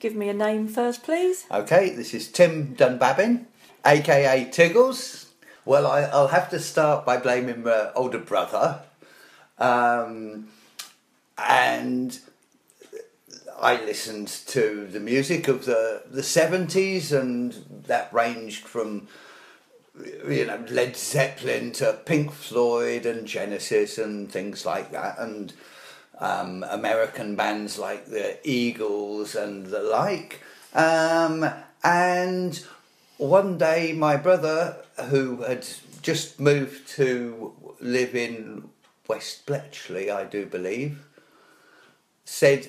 give me a name first, please. Okay, this is Tim Dunbabin, aka Tiggles. Well, I, I'll have to start by blaming my older brother. Um, and I listened to the music of the, the 70s, and that ranged from you know Led Zeppelin to Pink Floyd and Genesis and things like that, and um, American bands like the Eagles and the like. Um, and one day, my brother, who had just moved to live in West Bletchley, I do believe, said,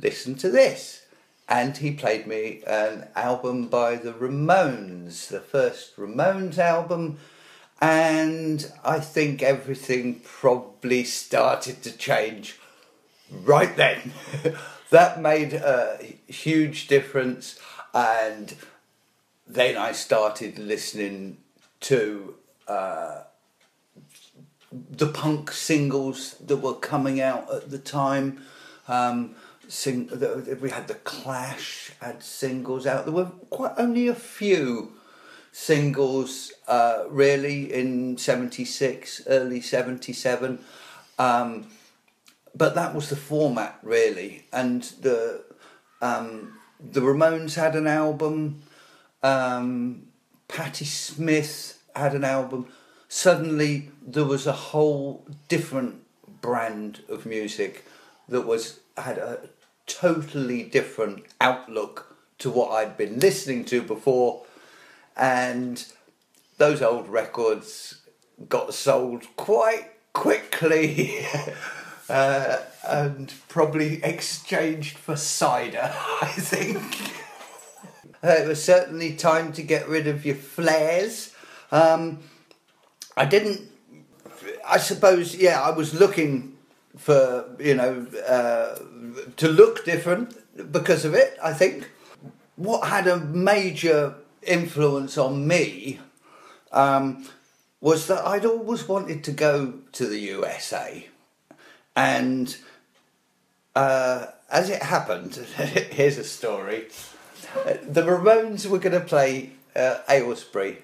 Listen to this. And he played me an album by the Ramones, the first Ramones album. And I think everything probably started to change right then. that made a huge difference. And then I started listening to uh, the punk singles that were coming out at the time. Um, sing, the, we had the Clash had singles out. There were quite only a few singles uh, really in '76, early '77. Um, but that was the format really, and the um, the Ramones had an album. Um, Patti Smith had an album. Suddenly, there was a whole different brand of music that was had a totally different outlook to what I'd been listening to before, and those old records got sold quite quickly. uh, and probably exchanged for cider, I think. Uh, it was certainly time to get rid of your flares. Um, I didn't. I suppose, yeah, I was looking for you know uh, to look different because of it. I think what had a major influence on me um, was that I'd always wanted to go to the USA, and uh, as it happened, here's a story the Ramones were going to play uh, Aylesbury,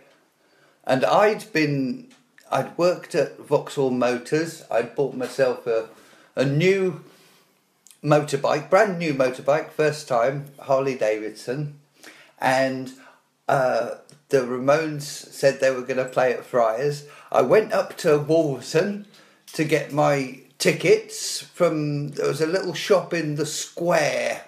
and I'd been, I'd worked at Vauxhall Motors. I'd bought myself a, a new motorbike, brand new motorbike, first time Harley Davidson, and uh, the Ramones said they were going to play at Friars. I went up to Wolverton to get my tickets from. There was a little shop in the square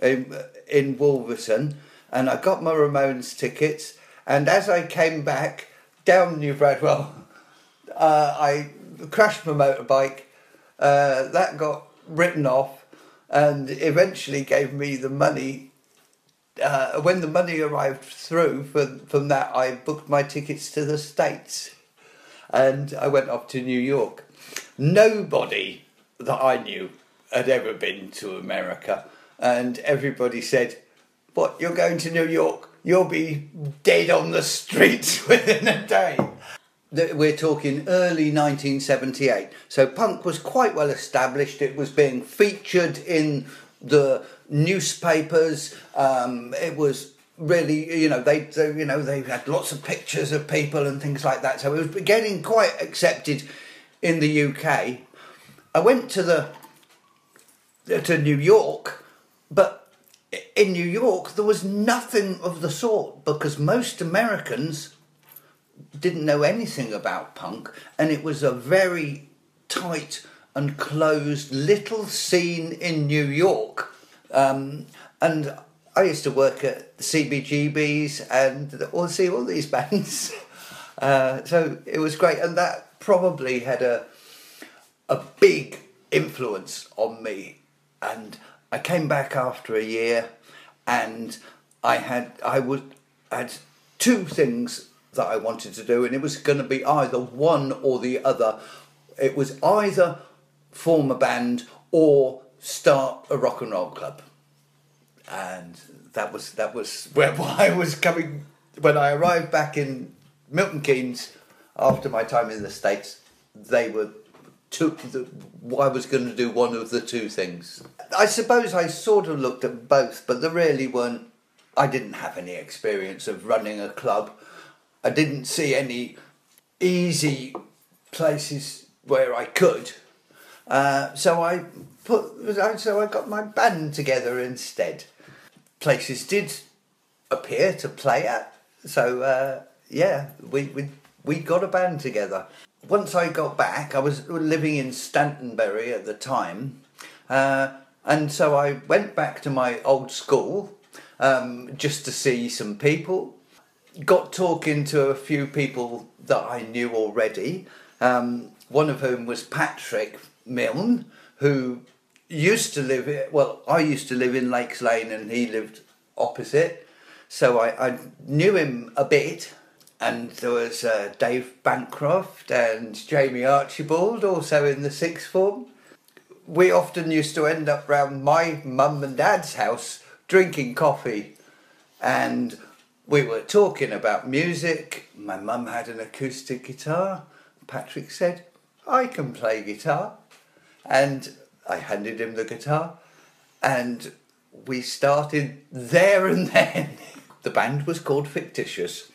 in, in Wolverton, and I got my Ramones tickets. And as I came back down New Bradwell, uh, I crashed my motorbike. Uh, that got written off, and eventually gave me the money. Uh, when the money arrived through for, from that, I booked my tickets to the States, and I went off to New York. Nobody that I knew had ever been to America and everybody said, "What? You're going to New York? You'll be dead on the streets within a day." We're talking early 1978. So punk was quite well established. It was being featured in the newspapers. Um, it was really, you know, they, they, you know, they had lots of pictures of people and things like that. So it was getting quite accepted in the UK. I went to the to New York but in New York, there was nothing of the sort because most Americans didn't know anything about punk, and it was a very tight and closed little scene in New York. Um, and I used to work at the CBGBs and all see all these bands. Uh, so it was great, and that probably had a a big influence on me. And I came back after a year, and I had I would had two things that I wanted to do, and it was going to be either one or the other. It was either form a band or start a rock and roll club, and that was that was where I was coming when I arrived back in Milton Keynes after my time in the States. They were took the, I was going to do one of the two things. I suppose I sort of looked at both, but there really weren't. I didn't have any experience of running a club. I didn't see any easy places where I could. Uh, so I put so I got my band together instead. Places did appear to play at, so uh, yeah, we, we we got a band together. Once I got back, I was living in Stantonbury at the time, uh, and so I went back to my old school um, just to see some people. Got talking to a few people that I knew already. Um, one of whom was Patrick Milne, who used to live. Well, I used to live in Lakes Lane, and he lived opposite. So I, I knew him a bit and there was uh, Dave Bancroft and Jamie Archibald also in the sixth form. We often used to end up round my mum and dad's house drinking coffee and we were talking about music. My mum had an acoustic guitar. Patrick said, I can play guitar. And I handed him the guitar and we started there and then. The band was called Fictitious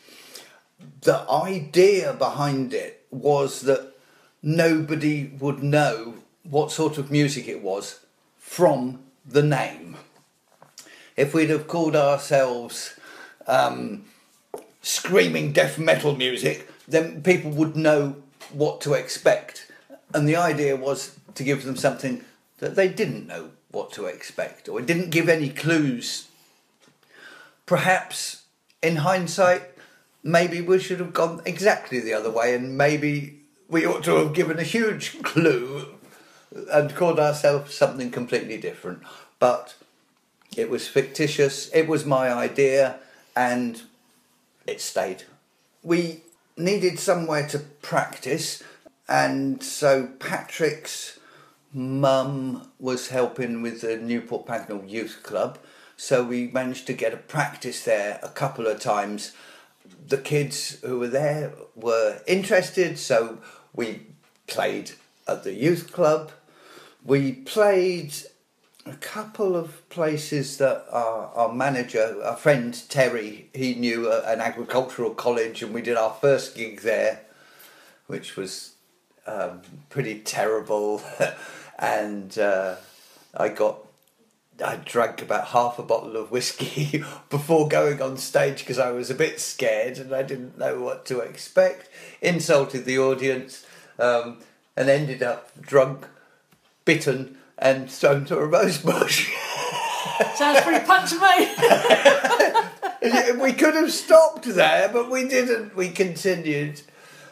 the idea behind it was that nobody would know what sort of music it was from the name. If we'd have called ourselves um, screaming death metal music, then people would know what to expect. And the idea was to give them something that they didn't know what to expect, or didn't give any clues. Perhaps in hindsight, maybe we should have gone exactly the other way, and maybe we ought to have given a huge clue and called ourselves something completely different. But it was fictitious, it was my idea, and it stayed. We needed somewhere to practice, and so Patrick's mum was helping with the Newport Pagnell Youth Club. So we managed to get a practice there a couple of times the kids who were there were interested, so we played at the youth club. We played a couple of places that our, our manager, our friend Terry, he knew a, an agricultural college, and we did our first gig there, which was um, pretty terrible. and uh, I got I drank about half a bottle of whiskey before going on stage because I was a bit scared and I didn't know what to expect. Insulted the audience um, and ended up drunk, bitten, and thrown to a rose bush. Sounds pretty punch me. we could have stopped there, but we didn't. We continued.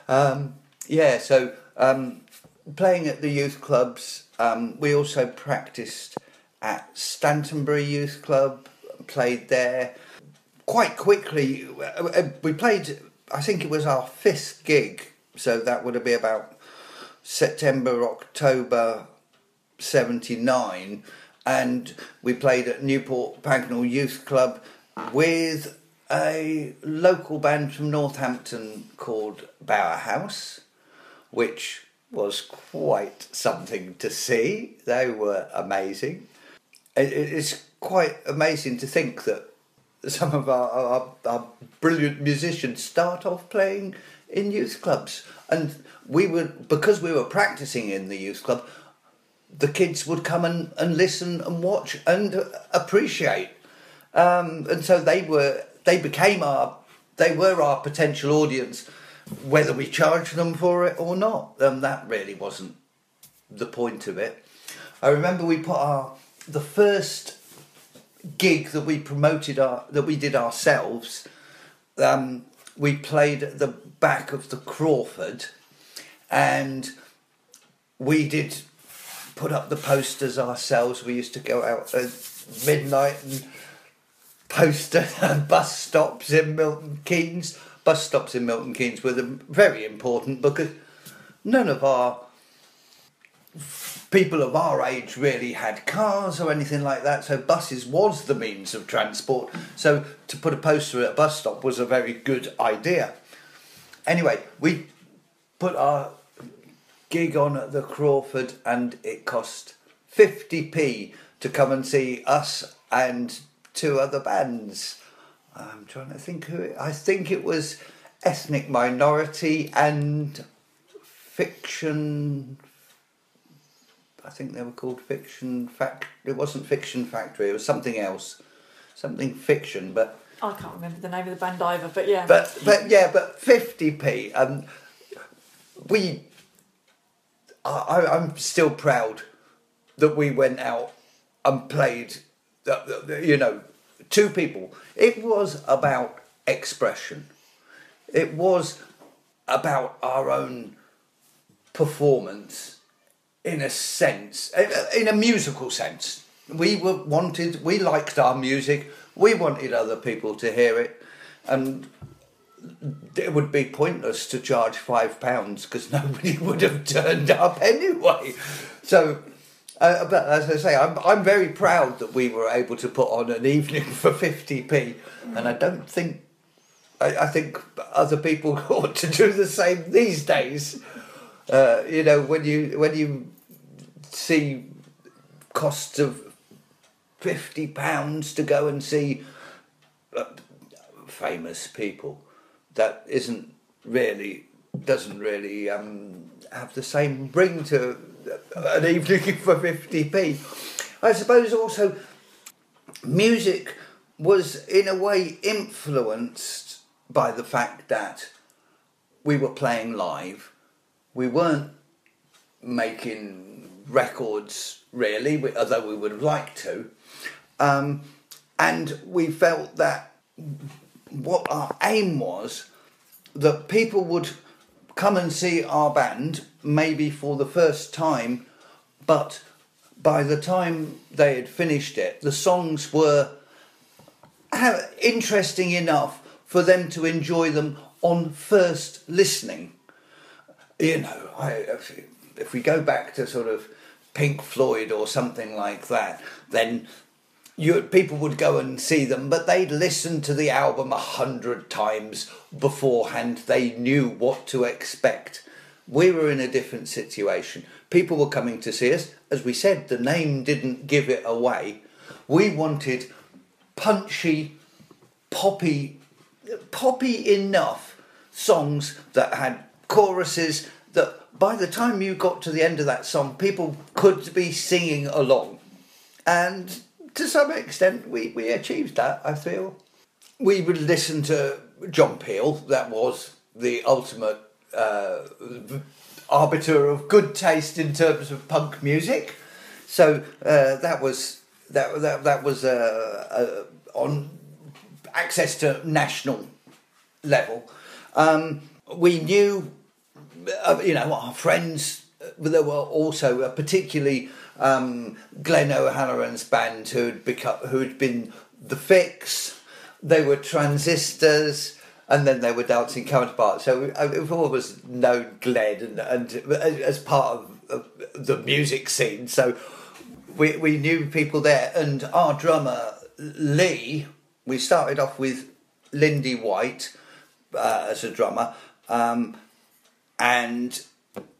Um, yeah, so um, playing at the youth clubs, um, we also practiced at Stantonbury Youth Club, played there. Quite quickly, uh, we played, I think it was our fifth gig, so that would have been about September, October 79, and we played at Newport Pagnell Youth Club with a local band from Northampton called Bauhaus, which was quite something to see. They were amazing it's quite amazing to think that some of our, our, our, brilliant musicians start off playing in youth clubs. And we would, because we were practicing in the youth club, the kids would come and, and listen and watch and appreciate. Um, and so they were, they became our, they were our potential audience, whether we charged them for it or not. And that really wasn't the point of it. I remember we put our the first gig that we promoted our that we did ourselves, um, we played at the back of the Crawford, and we did put up the posters ourselves. We used to go out at midnight and post at bus stops in Milton Keynes. Bus stops in Milton Keynes were very important because none of our people of our age really had cars or anything like that, so buses was the means of transport. So to put a poster at a bus stop was a very good idea. Anyway, we put our gig on at the Crawford, and it cost 50p to come and see us and two other bands. I'm trying to think who it, I think it was Ethnic Minority and Fiction. I think they were called Fiction Fact. It wasn't Fiction Factory. It was something else, something fiction. But I can't remember the name of the band either, but yeah. but but yeah, but fifty p. Um, we. I, I'm still proud that we went out and played. You know, two people. It was about expression. It was about our own performance, in a sense, in a- musical sense. We were wanted. We liked our music. We wanted other people to hear it, and it would be pointless to charge five pounds because nobody would have turned up anyway. So, uh, but as I say, I'm I'm very proud that we were able to put on an evening for fifty p, and I don't think. I, I think other people ought to do the same these days. Uh, you know, when you when you see costs of fifty pounds to go and see uh, famous people, that isn't really doesn't really um, have the same ring to an evening for fifty p. I suppose also music was in a way influenced by the fact that we were playing live. We weren't making records really, we- although we would have liked to. Um, and we felt that what our aim was that people would come and see our band maybe for the first time, but by the time they had finished it, the songs were interesting enough for them to enjoy them on first listening. You know, I, if, we go back to sort of Pink Floyd or something like that, then you, people would go and see them, but they'd listen to the album a hundred times beforehand. They knew what to expect. We were in a different situation. People were coming to see us. As we said, the name didn't give it away. We wanted punchy, poppy, poppy enough songs that had choruses that by the time you got to the end of that song, people could be singing along. And to some extent, we, we achieved that, I feel. We would listen to John Peel, that was the ultimate uh, arbiter of good taste in terms of punk music. So uh, that was that that that was uh, uh, on access to national level. Um, we knew, you know, our friends. uh, There were also uh, particularly um, Glenn O'Halloran's band who'd become who'd been the Fix. They were Transistors, and then they were Dancing Counterparts. So uh, we've always known Glenn and, and as part of, of the music scene. So we, we knew people there, and our drummer Lee. We started off with Lindy White uh, as a drummer, um, and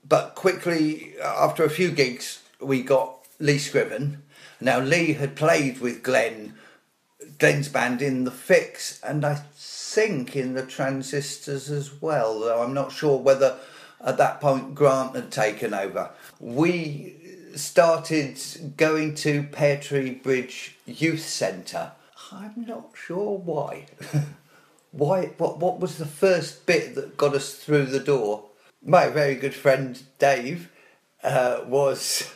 but quickly after a few gigs we got Lee Scriven. Now Lee had played with Glenn, Glenn's band in the Fix, and I think in the Transistors as well. Though I'm not sure whether at that point Grant had taken over. We started going to Pear Tree Bridge Youth Centre. I'm not sure why. why? What? What was the first bit that got us through the door? My very good friend Dave uh, was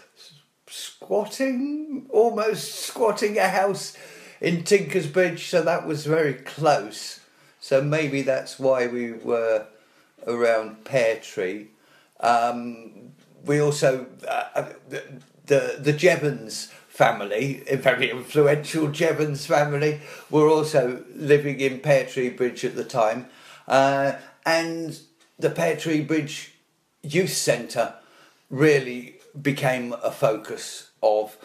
squatting, almost squatting a house in Tinker's Bridge, so that was very close. So maybe that's why we were around Pear Tree. Um, we also uh, the the, Jevons family, a very influential Jevons family, were also living in Pear Tree Bridge at the time, uh, and the Pear Tree Bridge Youth Centre really became a focus of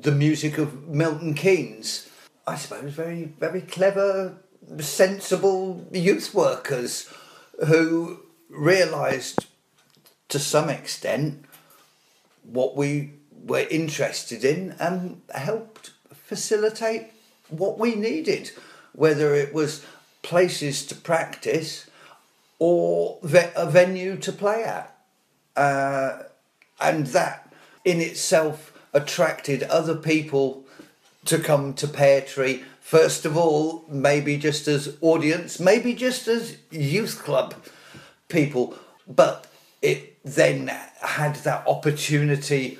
the music of Milton Keynes. I suppose very very clever, sensible youth workers who realised to some extent, what we were interested in and helped facilitate what we needed, whether it was places to practice or ve- a venue to play at. Uh, and that in itself attracted other people to come to Pear Tree. First of all, maybe just as audience, maybe just as youth club people, but it then had that opportunity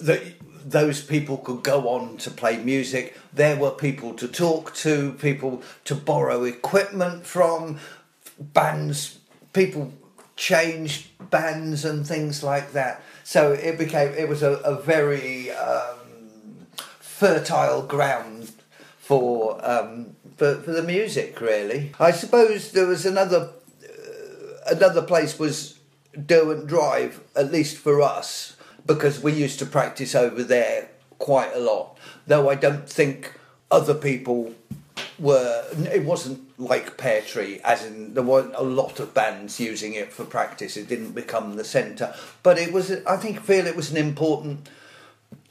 that those people could go on to play music. There were people to talk to, people to borrow equipment from, bands, people changed bands and things like that. So it became, it was a, a very um, fertile ground for, um, for, for the music, really. I suppose there was another, uh, another place was Derwent Drive, at least for us because we used to practice over there quite a lot. Though I don't think other people were. It wasn't like Pear Tree, as in there weren't a lot of bands using it for practice. It didn't become the centre, but it was. I think feel it was an important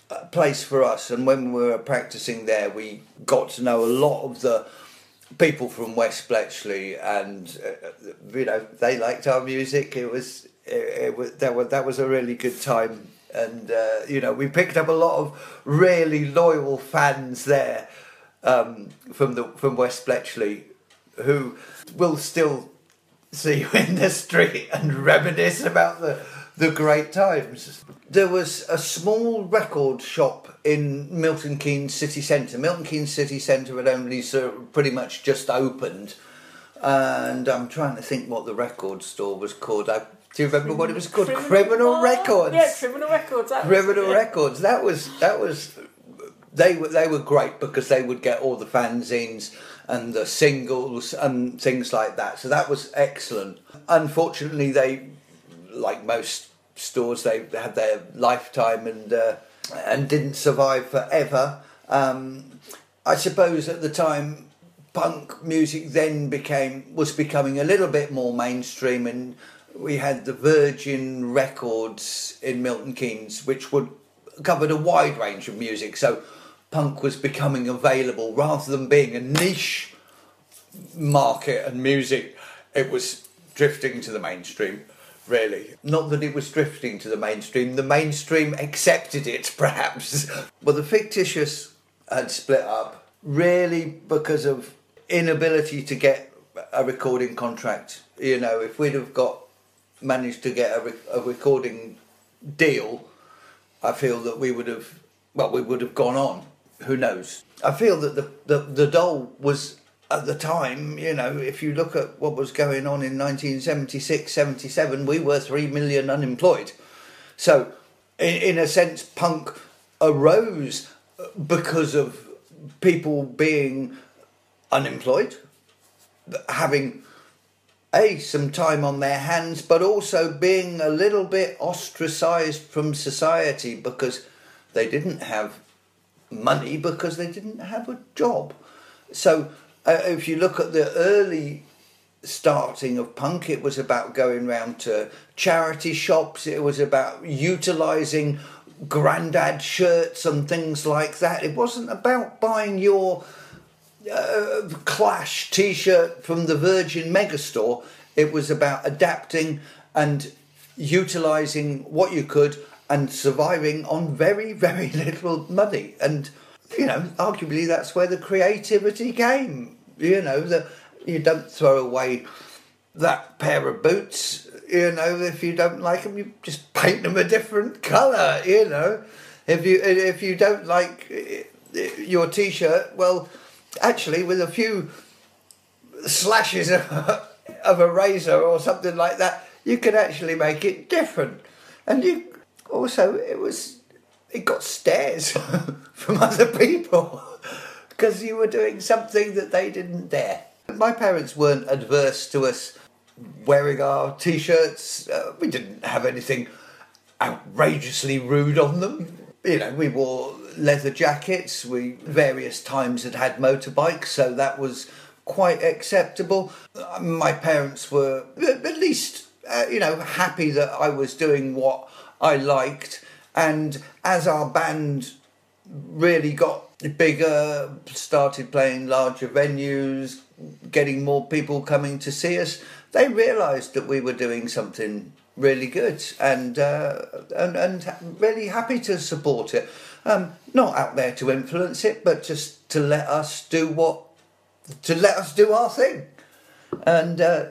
uh, place for us. And when we were practicing there, we got to know a lot of the people from West Bletchley, and uh, you know they liked our music. It was. It, it was that was that was a really good time and uh, you know we picked up a lot of really loyal fans there um, from the from West Bletchley who will still see you in the street and reminisce about the the great times. There was a small record shop in Milton Keynes city centre. Milton Keynes city centre had only sort of pretty much just opened, and I'm trying to think what the record store was called. I do you remember what it was called? Criminal, Criminal Records. Yeah, Criminal Records. Criminal. Records. That was that was they were they were great because they would get all the fanzines and the singles and things like that. So that was excellent. Unfortunately, they like most stores they had their lifetime and uh, and didn't survive forever. Um, I suppose at the time punk music then became was becoming a little bit more mainstream and we had the Virgin Records in Milton Keynes, which would covered a wide range of music. So punk was becoming available rather than being a niche market and music. It was drifting to the mainstream. Really, not that it was drifting to the mainstream. The mainstream accepted it, perhaps. well, the fictitious had split up really because of inability to get a recording contract. You know, if we'd have got managed to get a, re- a recording deal, I feel that we would have, well, we would have gone on. Who knows? I feel that the, the, the doll was, at the time, you know, if you look at what was going on in 1976, 77, we were 3 million unemployed. So, in, in a sense, punk arose because of people being unemployed, having a some time on their hands, but also being a little bit ostracized from society because they didn't have money because they didn't have a job. So uh, if you look at the early starting of punk, it was about going round to charity shops. It was about utilizing grandad shirts and things like that. It wasn't about buying your uh, Clash T-shirt from the Virgin Megastore. It was about adapting and utilizing what you could and surviving on very very little money. And you know, arguably that's where the creativity came. You know that you don't throw away that pair of boots. You know, if you don't like them, you just paint them a different colour. You know, if you if you don't like eh, your T-shirt, well actually with a few slashes of, of a razor or something like that, you can actually make it different. And you also it was it got stares from other people because you were doing something that they didn't dare. My parents weren't adverse to us wearing our t-shirts. Uh, we didn't have anything outrageously rude on them. You know, we wore leather jackets. We various times had had motorbikes, so that was quite acceptable. My parents were at least uh, you know, happy that I was doing what I liked. And as our band really got bigger, started playing larger venues, getting more people coming to see us, they realised that we were doing something really good and uh, and and really happy to support it. Um, not out there to influence it, but just to let us do what to let us do our thing, and uh,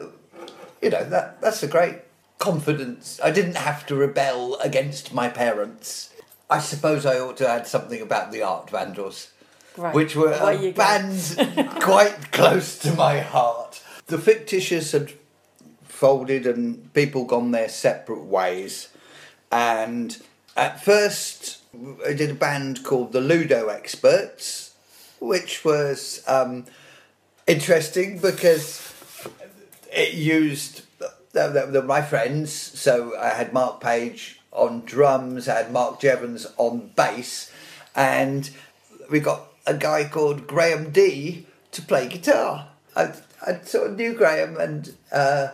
you know that that's a great confidence. I didn't have to rebel against my parents. I suppose I ought to add something about the Art Vandals, Right. which were a band quite close to my heart. The Fictitious had folded and people gone their separate ways. And at first, I did a band called the Ludo Experts, which was um, interesting because it used they they were my friends. So I had Mark Page on drums, I had Mark Jevons on bass, and we got a guy called Graham D to play guitar. I, I sort of knew Graham, and uh,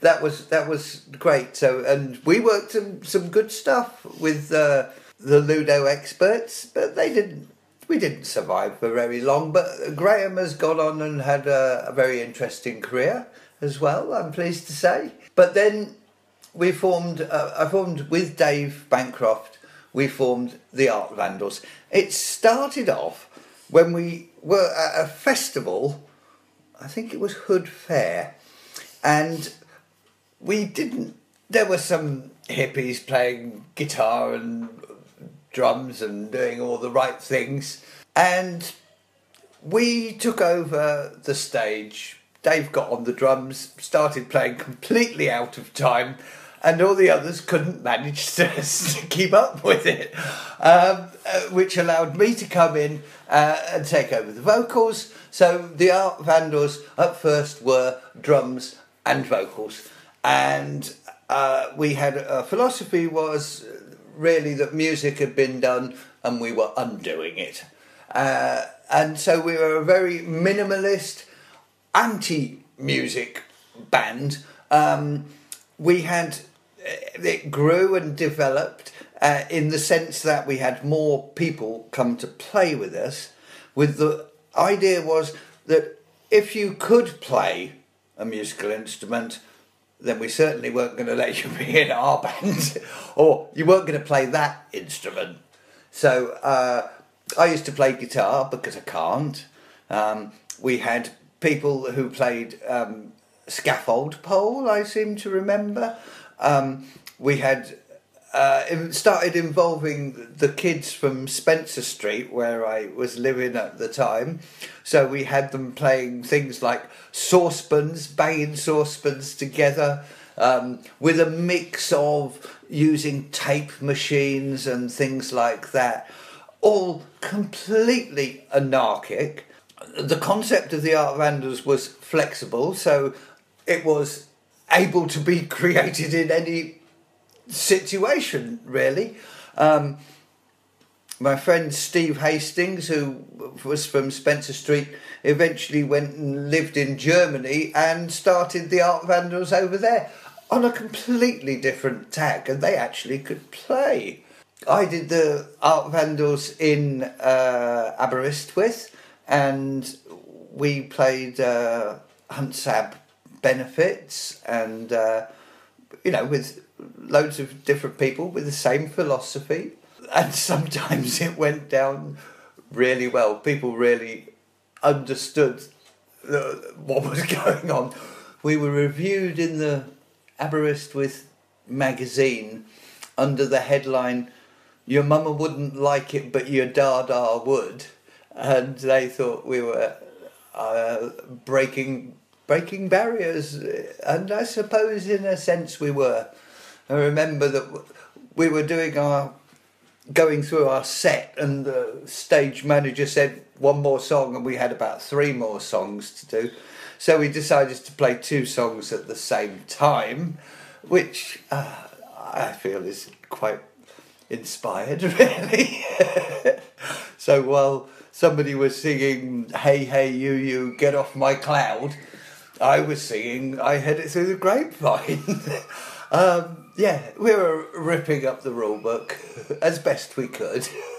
that was that was great. So and we worked some some good stuff with uh, the Ludo experts, but they didn't. We didn't survive for very long, but Graham has gone on and had a, a very interesting career as well. I'm pleased to say. But then we formed. Uh, I formed with Dave Bancroft. We formed the Art Vandals. It started off when we were at a festival. I think it was Hood Fair, and we didn't. There were some hippies playing guitar and drums and doing all the right things, and we took over the stage. Dave got on the drums, started playing completely out of time, and all the others couldn't manage to, to keep up with it, um, uh, which allowed me to come in uh, and take over the vocals. So the Art Vandals at first were drums and vocals, and uh, we had a philosophy was really that music had been done and we were undoing it. Uh, and so we were a very minimalist, anti music band. Um, we had, it grew and developed uh, in the sense that we had more people come to play with us. With the idea was that if you could play a musical instrument, then we certainly weren't going to let you be in our band, or you weren't going to play that instrument. So uh, I used to play guitar because I can't. Um, we had people who played um, scaffold pole, I seem to remember. Um, we had uh, started involving the kids from Spencer Street, where I was living at the time. So we had them playing things like saucepans, banging saucepans together, um, with a mix of using tape machines and things like that, all completely anarchic. The concept of the Art Vandals was flexible, so it was able to be created in any situation, really. Um, my friend Steve Hastings, who was from Spencer Street, eventually went and lived in Germany and started the Art Vandals over there on a completely different tack, and they actually could play. I did the Art Vandals in uh, Aberystwyth, and we played uh, Huntsab benefits, and uh, you know, with loads of different people with the same philosophy. And sometimes it went down really well. People really understood the, what was going on. We were reviewed in the Aberystwyth magazine under the headline, Your Mama Wouldn't Like It, but Your Dada Would. And they thought we were uh, breaking breaking barriers, and I suppose in a sense we were. I remember that we were doing our going through our set, and the stage manager said one more song, and we had about three more songs to do. So we decided to play two songs at the same time, which uh, I feel is quite inspired, really. so while somebody was singing "Hey Hey You You Get Off My Cloud," I was singing I Heard It Through the Grapevine. um, yeah, we were ripping up the rule book as best we could.